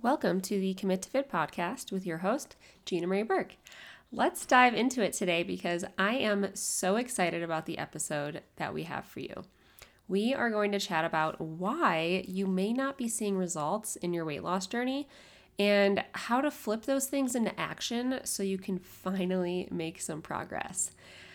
Welcome to the Commit to Fit podcast with your host, Gina Marie Burck. Let's dive into it today because I am so excited about the episode that we have for you. We are going to chat about why you may not be seeing results in your weight loss journey and how to flip those things into action so you can finally make some progress.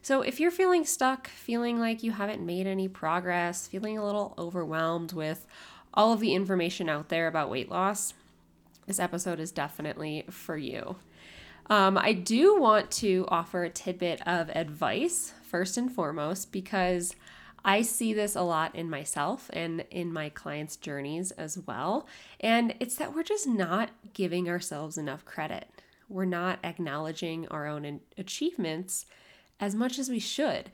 So, if you're feeling stuck, feeling like you haven't made any progress, feeling a little overwhelmed with all of the information out there about weight loss, this episode is definitely for you. Um, I do want to offer a tidbit of advice first and foremost because I see this a lot in myself and in my clients' journeys as well. And it's that we're just not giving ourselves enough credit. We're not acknowledging our own achievements as much as we should.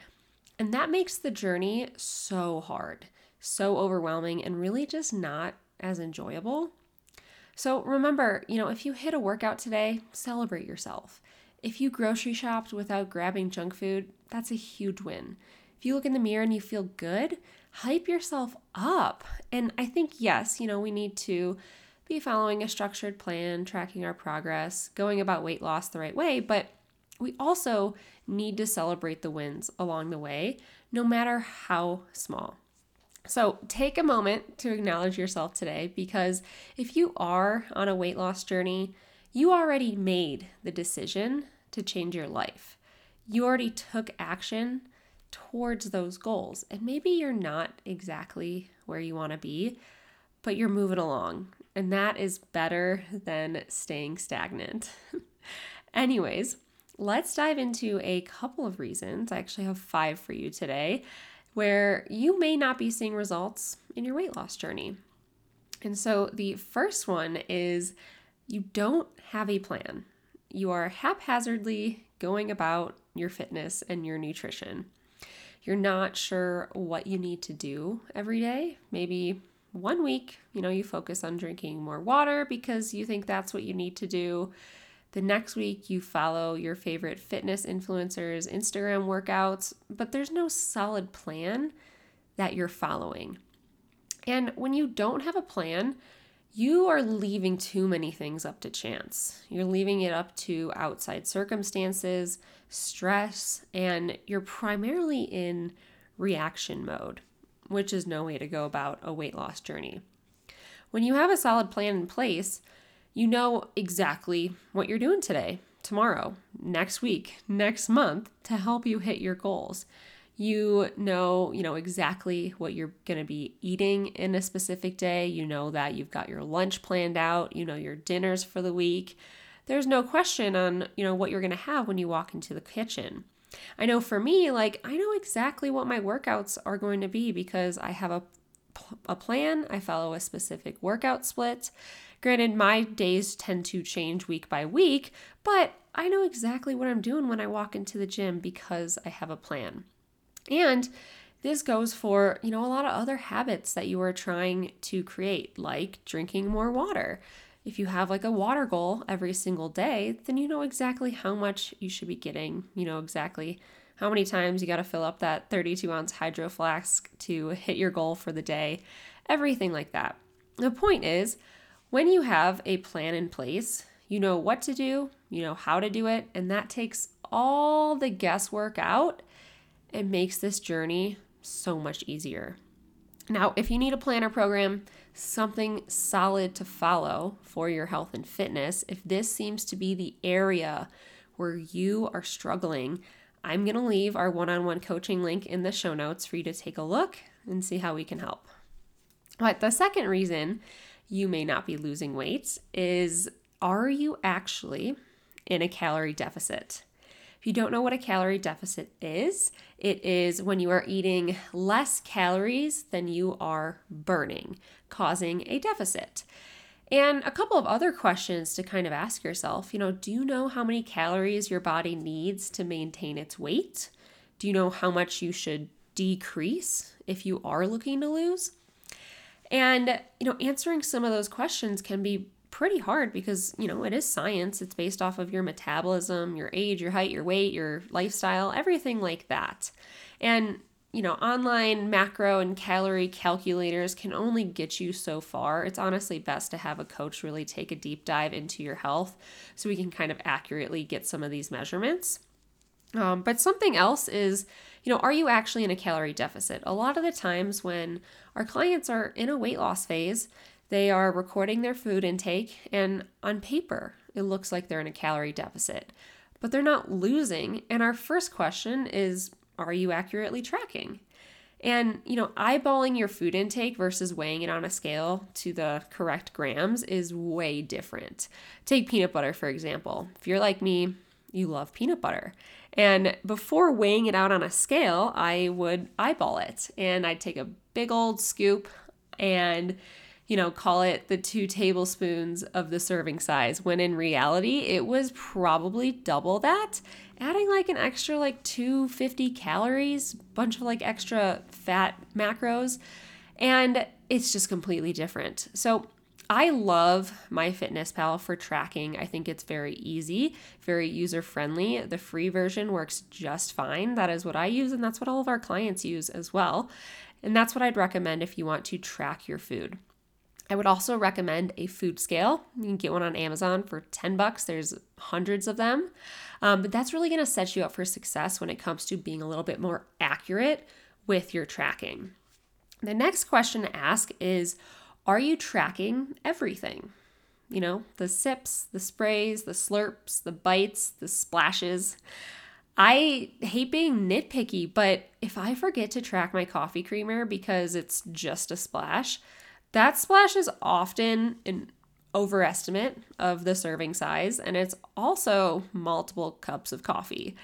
And that makes the journey so hard, so overwhelming, and really just not as enjoyable. So remember, you know, if you hit a workout today, celebrate yourself. If you grocery shopped without grabbing junk food, that's a huge win. If you look in the mirror and you feel good, hype yourself up. And I think, yes, you know, we need to be following a structured plan, tracking our progress, going about weight loss the right way, but we also need to celebrate the wins along the way, no matter how small. So take a moment to acknowledge yourself today because if you are on a weight loss journey, you already made the decision to change your life. You already took action towards those goals. And maybe you're not exactly where you want to be, but you're moving along. And that is better than staying stagnant. Anyways, let's dive into a couple of reasons. I actually have five for you today where you may not be seeing results in your weight loss journey. And so the first one is you don't have a plan. You are haphazardly going about your fitness and your nutrition. You're not sure what you need to do every day. Maybe one week, you know, you focus on drinking more water because you think that's what you need to do. The next week, you follow your favorite fitness influencers' Instagram workouts, but there's no solid plan that you're following. And when you don't have a plan, you are leaving too many things up to chance. You're leaving it up to outside circumstances, stress, and you're primarily in reaction mode, which is no way to go about a weight loss journey. When you have a solid plan in place, you know exactly what you're doing today, tomorrow, next week, next month to help you hit your goals. You know, you know exactly what you're going to be eating in a specific day. You know that you've got your lunch planned out, you know your dinners for the week. There's no question on, you know, what you're going to have when you walk into the kitchen. I know for me, like I know exactly what my workouts are going to be because I have a a plan, I follow a specific workout split, Granted, my days tend to change week by week, but I know exactly what I'm doing when I walk into the gym because I have a plan. And this goes for, you know, a lot of other habits that you are trying to create, like drinking more water. If you have like a water goal every single day, then you know exactly how much you should be getting, you know exactly how many times you got to fill up that 32 ounce hydro flask to hit your goal for the day, everything like that. The point is, when you have a plan in place, you know what to do, you know how to do it, and that takes all the guesswork out and makes this journey so much easier. Now, if you need a planner program, something solid to follow for your health and fitness, if this seems to be the area where you are struggling, I'm going to leave our one on one coaching link in the show notes for you to take a look and see how we can help. But the second reason you may not be losing weight is are you actually in a calorie deficit? If you don't know what a calorie deficit is, it is when you are eating less calories than you are burning, causing a deficit. And a couple of other questions to kind of ask yourself you know, do you know how many calories your body needs to maintain its weight? Do you know how much you should decrease if you are looking to lose? And, you know, answering some of those questions can be pretty hard because, you know, it is science. It's based off of your metabolism, your age, your height, your weight, your lifestyle, everything like that. And you know, online macro and calorie calculators can only get you so far. It's honestly best to have a coach really take a deep dive into your health so we can kind of accurately get some of these measurements. Um, but something else is, you know, are you actually in a calorie deficit? A lot of the times when our clients are in a weight loss phase, they are recording their food intake, and on paper, it looks like they're in a calorie deficit, but they're not losing. And our first question is, are you accurately tracking? And, you know, eyeballing your food intake versus weighing it on a scale to the correct grams is way different. Take peanut butter, for example. If you're like me, you love peanut butter. And before weighing it out on a scale, I would eyeball it and I'd take a big old scoop and you know, call it the two tablespoons of the serving size, when in reality, it was probably double that. Adding like an extra like 250 calories, bunch of like extra fat macros, and it's just completely different. So I love MyFitnessPal for tracking. I think it's very easy, very user friendly. The free version works just fine. That is what I use, and that's what all of our clients use as well. And that's what I'd recommend if you want to track your food. I would also recommend a food scale. You can get one on Amazon for 10 bucks. There's hundreds of them. Um, but that's really going to set you up for success when it comes to being a little bit more accurate with your tracking. The next question to ask is Are you tracking everything? You know, the sips, the sprays, the slurps, the bites, the splashes. I hate being nitpicky, but if I forget to track my coffee creamer because it's just a splash, that splash is often an overestimate of the serving size, and it's also multiple cups of coffee.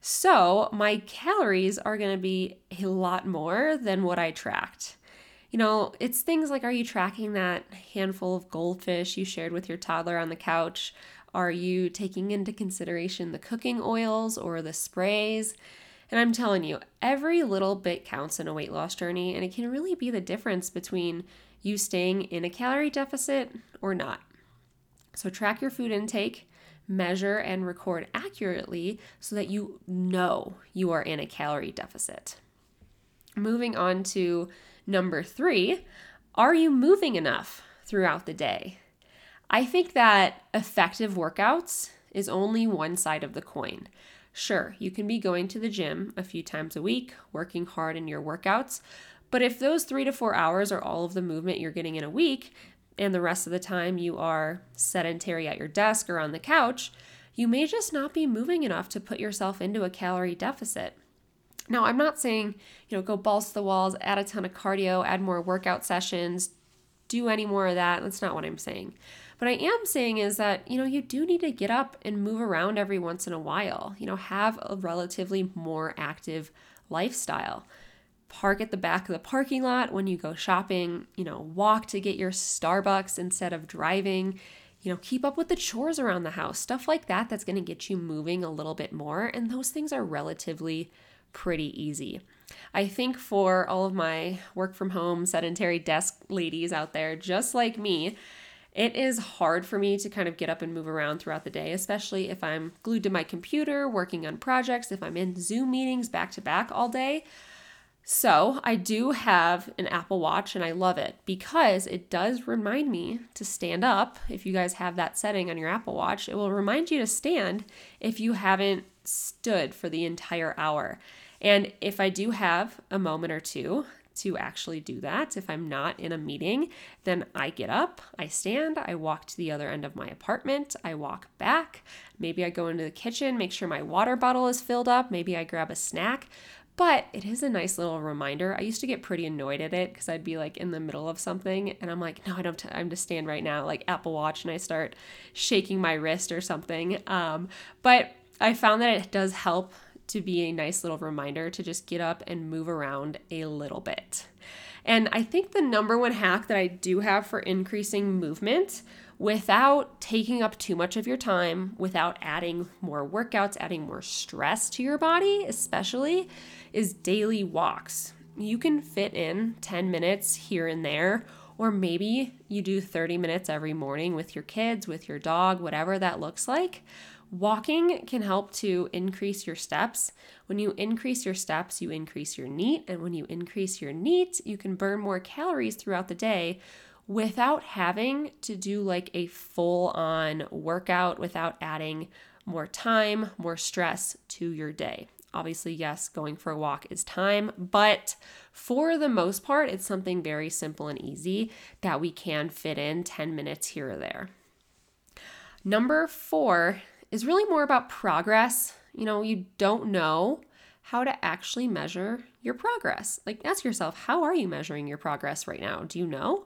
So my calories are going to be a lot more than what I tracked. You know, it's things like are you tracking that handful of goldfish you shared with your toddler on the couch? Are you taking into consideration the cooking oils or the sprays? And I'm telling you, every little bit counts in a weight loss journey, and it can really be the difference between you staying in a calorie deficit or not. So, track your food intake, measure and record accurately so that you know you are in a calorie deficit. Moving on to number three are you moving enough throughout the day? I think that effective workouts is only one side of the coin. Sure, you can be going to the gym a few times a week, working hard in your workouts, but if those three to four hours are all of the movement you're getting in a week, and the rest of the time you are sedentary at your desk or on the couch, you may just not be moving enough to put yourself into a calorie deficit. Now, I'm not saying, you know, go balls to the walls, add a ton of cardio, add more workout sessions, do any more of that. That's not what I'm saying. But I am saying is that, you know, you do need to get up and move around every once in a while, you know, have a relatively more active lifestyle park at the back of the parking lot when you go shopping, you know, walk to get your Starbucks instead of driving, you know, keep up with the chores around the house, stuff like that that's going to get you moving a little bit more. And those things are relatively pretty easy. I think for all of my work from home sedentary desk ladies out there, just like me, it is hard for me to kind of get up and move around throughout the day, especially if I'm glued to my computer working on projects, if I'm in Zoom meetings back to back all day. So I do have an Apple Watch and I love it because it does remind me to stand up. If you guys have that setting on your Apple Watch, it will remind you to stand if you haven't stood for the entire hour. And if I do have a moment or two to actually do that, if I'm not in a meeting, then I get up, I stand, I walk to the other end of my apartment, I walk back. Maybe I go into the kitchen, make sure my water bottle is filled up, maybe I grab a snack. But it is a nice little reminder. I used to get pretty annoyed at it because I'd be like in the middle of something and I'm like, no, I don't, I'm to stand right now, like Apple Watch, and I start shaking my wrist or something. Um, but I found that it does help to be a nice little reminder to just get up and move around a little bit. And I think the number one hack that I do have for increasing movement without taking up too much of your time, without adding more workouts, adding more stress to your body, especially, is daily walks. You can fit in 10 minutes here and there, or maybe you do 30 minutes every morning with your kids, with your dog, whatever that looks like. Walking can help to increase your steps. When you increase your steps, you increase your NEAT. And when you increase your NEAT, you can burn more calories throughout the day without having to do like a full on workout, without adding more time, more stress to your day. Obviously, yes, going for a walk is time, but for the most part, it's something very simple and easy that we can fit in 10 minutes here or there. Number four is really more about progress. You know, you don't know how to actually measure your progress. Like, ask yourself, how are you measuring your progress right now? Do you know?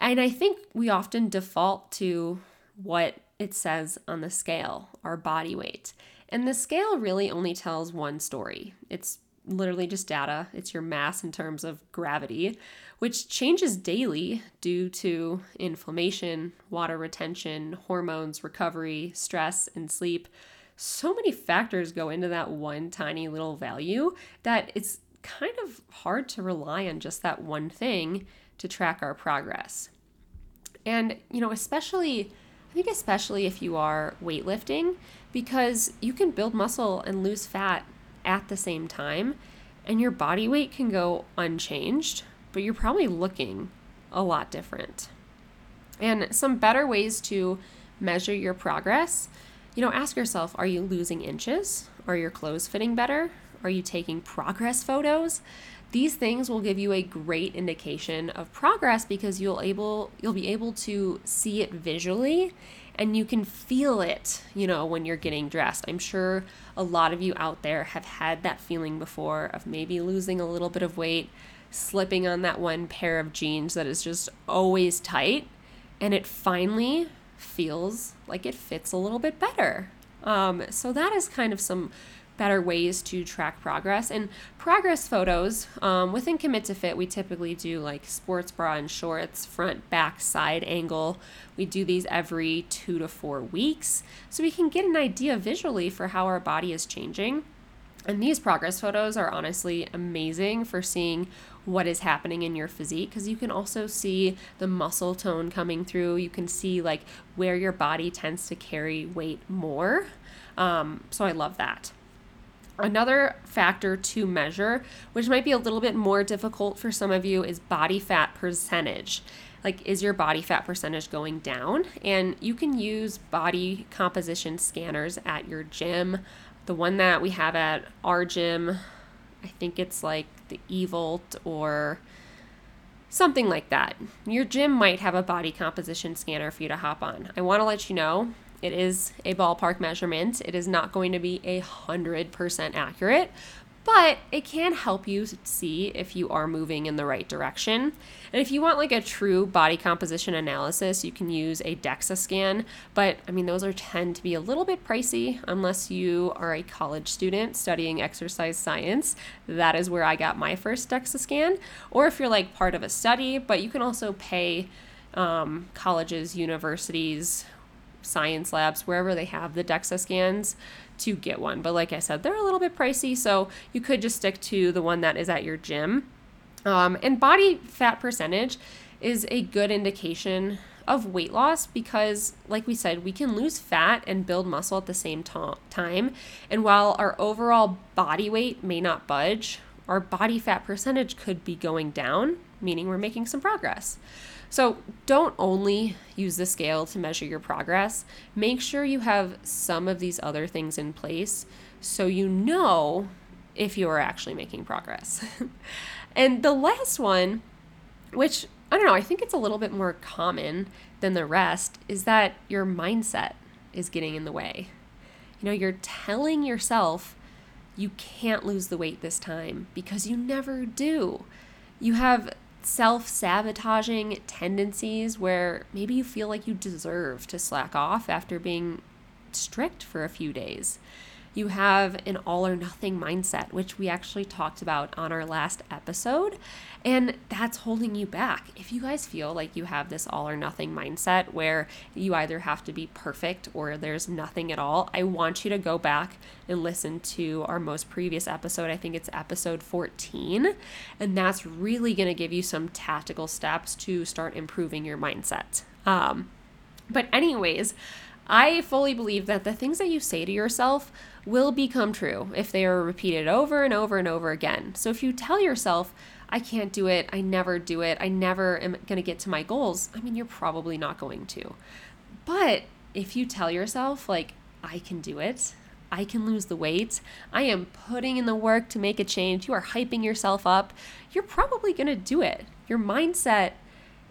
And I think we often default to what it says on the scale, our body weight. And the scale really only tells one story. It's literally just data, it's your mass in terms of gravity, which changes daily due to inflammation, water retention, hormones, recovery, stress, and sleep. So many factors go into that one tiny little value that it's kind of hard to rely on just that one thing to track our progress. And, you know, especially, I think, especially if you are weightlifting, because you can build muscle and lose fat at the same time, and your body weight can go unchanged, but you're probably looking a lot different. And some better ways to measure your progress you know, ask yourself are you losing inches? Are your clothes fitting better? Are you taking progress photos? These things will give you a great indication of progress because you'll able you'll be able to see it visually and you can feel it, you know, when you're getting dressed. I'm sure a lot of you out there have had that feeling before of maybe losing a little bit of weight, slipping on that one pair of jeans that is just always tight, and it finally feels like it fits a little bit better. Um, so that is kind of some better ways to track progress. And progress photos um, within Commit to Fit, we typically do like sports bra and shorts, front, back, side angle. We do these every two to four weeks so we can get an idea visually for how our body is changing. And these progress photos are honestly amazing for seeing what is happening in your physique because you can also see the muscle tone coming through. You can see like where your body tends to carry weight more. Um, so I love that. Another factor to measure, which might be a little bit more difficult for some of you, is body fat percentage. Like, is your body fat percentage going down? And you can use body composition scanners at your gym. The one that we have at our gym, I think it's like the Evolt or something like that. Your gym might have a body composition scanner for you to hop on. I want to let you know it is a ballpark measurement. It is not going to be a hundred percent accurate, but it can help you see if you are moving in the right direction. And if you want like a true body composition analysis, you can use a DEXA scan, but I mean those are tend to be a little bit pricey unless you are a college student studying exercise science. That is where I got my first DEXA scan, or if you're like part of a study, but you can also pay um, colleges, universities, science labs, wherever they have the DEXA scans to get one. But like I said, they're a little bit pricey, so you could just stick to the one that is at your gym. Um, and body fat percentage is a good indication of weight loss because, like we said, we can lose fat and build muscle at the same time. And while our overall body weight may not budge, our body fat percentage could be going down, meaning we're making some progress. So don't only use the scale to measure your progress. Make sure you have some of these other things in place so you know if you are actually making progress. and the last one, which I don't know, I think it's a little bit more common than the rest, is that your mindset is getting in the way. You know, you're telling yourself you can't lose the weight this time because you never do. You have self sabotaging tendencies where maybe you feel like you deserve to slack off after being strict for a few days you have an all or nothing mindset, which we actually talked about on our last episode. And that's holding you back. If you guys feel like you have this all or nothing mindset where you either have to be perfect or there's nothing at all, I want you to go back and listen to our most previous episode. I think it's episode 14. And that's really going to give you some tactical steps to start improving your mindset. Um, but, anyways, I fully believe that the things that you say to yourself will become true if they are repeated over and over and over again. So if you tell yourself, I can't do it, I never do it, I never am going to get to my goals, I mean, you're probably not going to. But if you tell yourself, like, I can do it, I can lose the weight, I am putting in the work to make a change, you are hyping yourself up, you're probably going to do it. Your mindset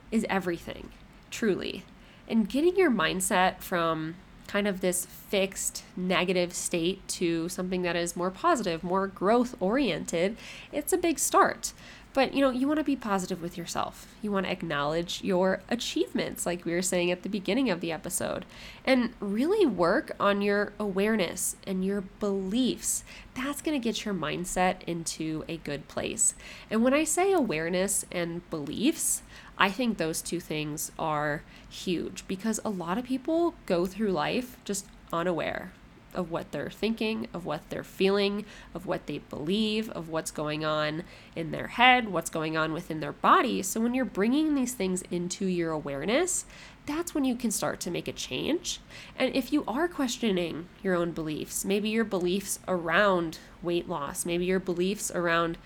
is everything, truly. And getting your mindset from kind of this fixed negative state to something that is more positive, more growth oriented, it's a big start. But you know, you want to be positive with yourself. You want to acknowledge your achievements, like we were saying at the beginning of the episode, and really work on your awareness and your beliefs. That's going to get your mindset into a good place. And when I say awareness and beliefs, I think those two things are huge because a lot of people go through life just unaware of what they're thinking, of what they're feeling, of what they believe, of what's going on in their head, what's going on within their body. So when you're bringing these things into your awareness, that's when you can start to make a change. And if you are questioning your own beliefs, maybe your beliefs around weight loss, maybe your beliefs around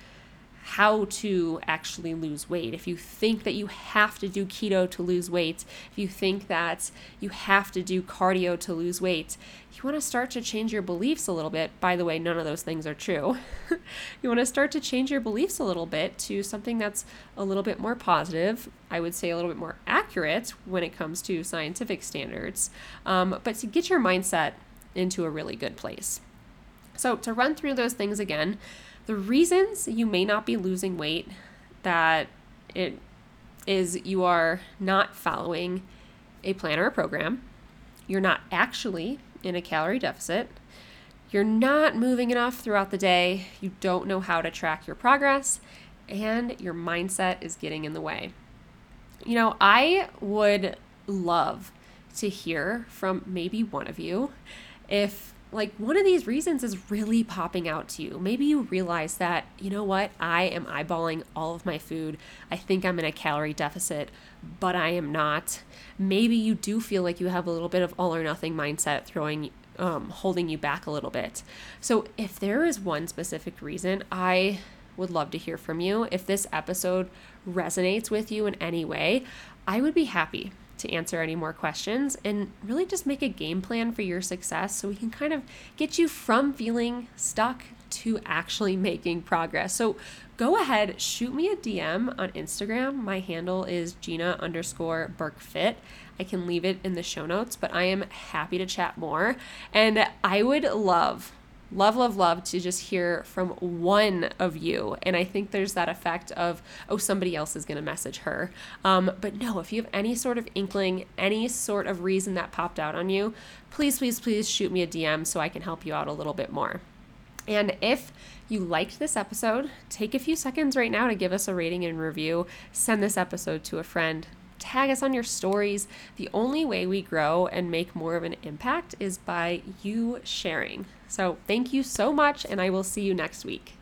how to actually lose weight. If you think that you have to do keto to lose weight, if you think that you have to do cardio to lose weight, you want to start to change your beliefs a little bit. By the way, none of those things are true. you want to start to change your beliefs a little bit to something that's a little bit more positive. I would say a little bit more accurate when it comes to scientific standards, um, but to get your mindset into a really good place. So, to run through those things again, the reasons you may not be losing weight that it is you are not following a plan or a program, you're not actually in a calorie deficit, you're not moving enough throughout the day, you don't know how to track your progress, and your mindset is getting in the way. You know, I would love to hear from maybe one of you if like one of these reasons is really popping out to you. Maybe you realize that, you know what, I am eyeballing all of my food. I think I'm in a calorie deficit, but I am not. Maybe you do feel like you have a little bit of all or nothing mindset throwing um, holding you back a little bit. So if there is one specific reason, I would love to hear from you. If this episode resonates with you in any way, I would be happy to answer any more questions and really just make a game plan for your success so we can kind of get you from feeling stuck to actually making progress. So go ahead, shoot me a DM on Instagram. My handle is Gina underscore BurckFit. I can leave it in the show notes, but I am happy to chat more. And I would love love, love, love to just hear from one of you. And I think there's that effect of, oh, somebody else is going to message her. Um, but no, if you have any sort of inkling, any sort of reason that popped out on you, please, please, please shoot me a DM so I can help you out a little bit more. And if you liked this episode, take a few seconds right now to give us a rating and review. Send this episode to a friend tag us on your stories. The only way we grow and make more of an impact is by you sharing. So, thank you so much, and I will see you next week.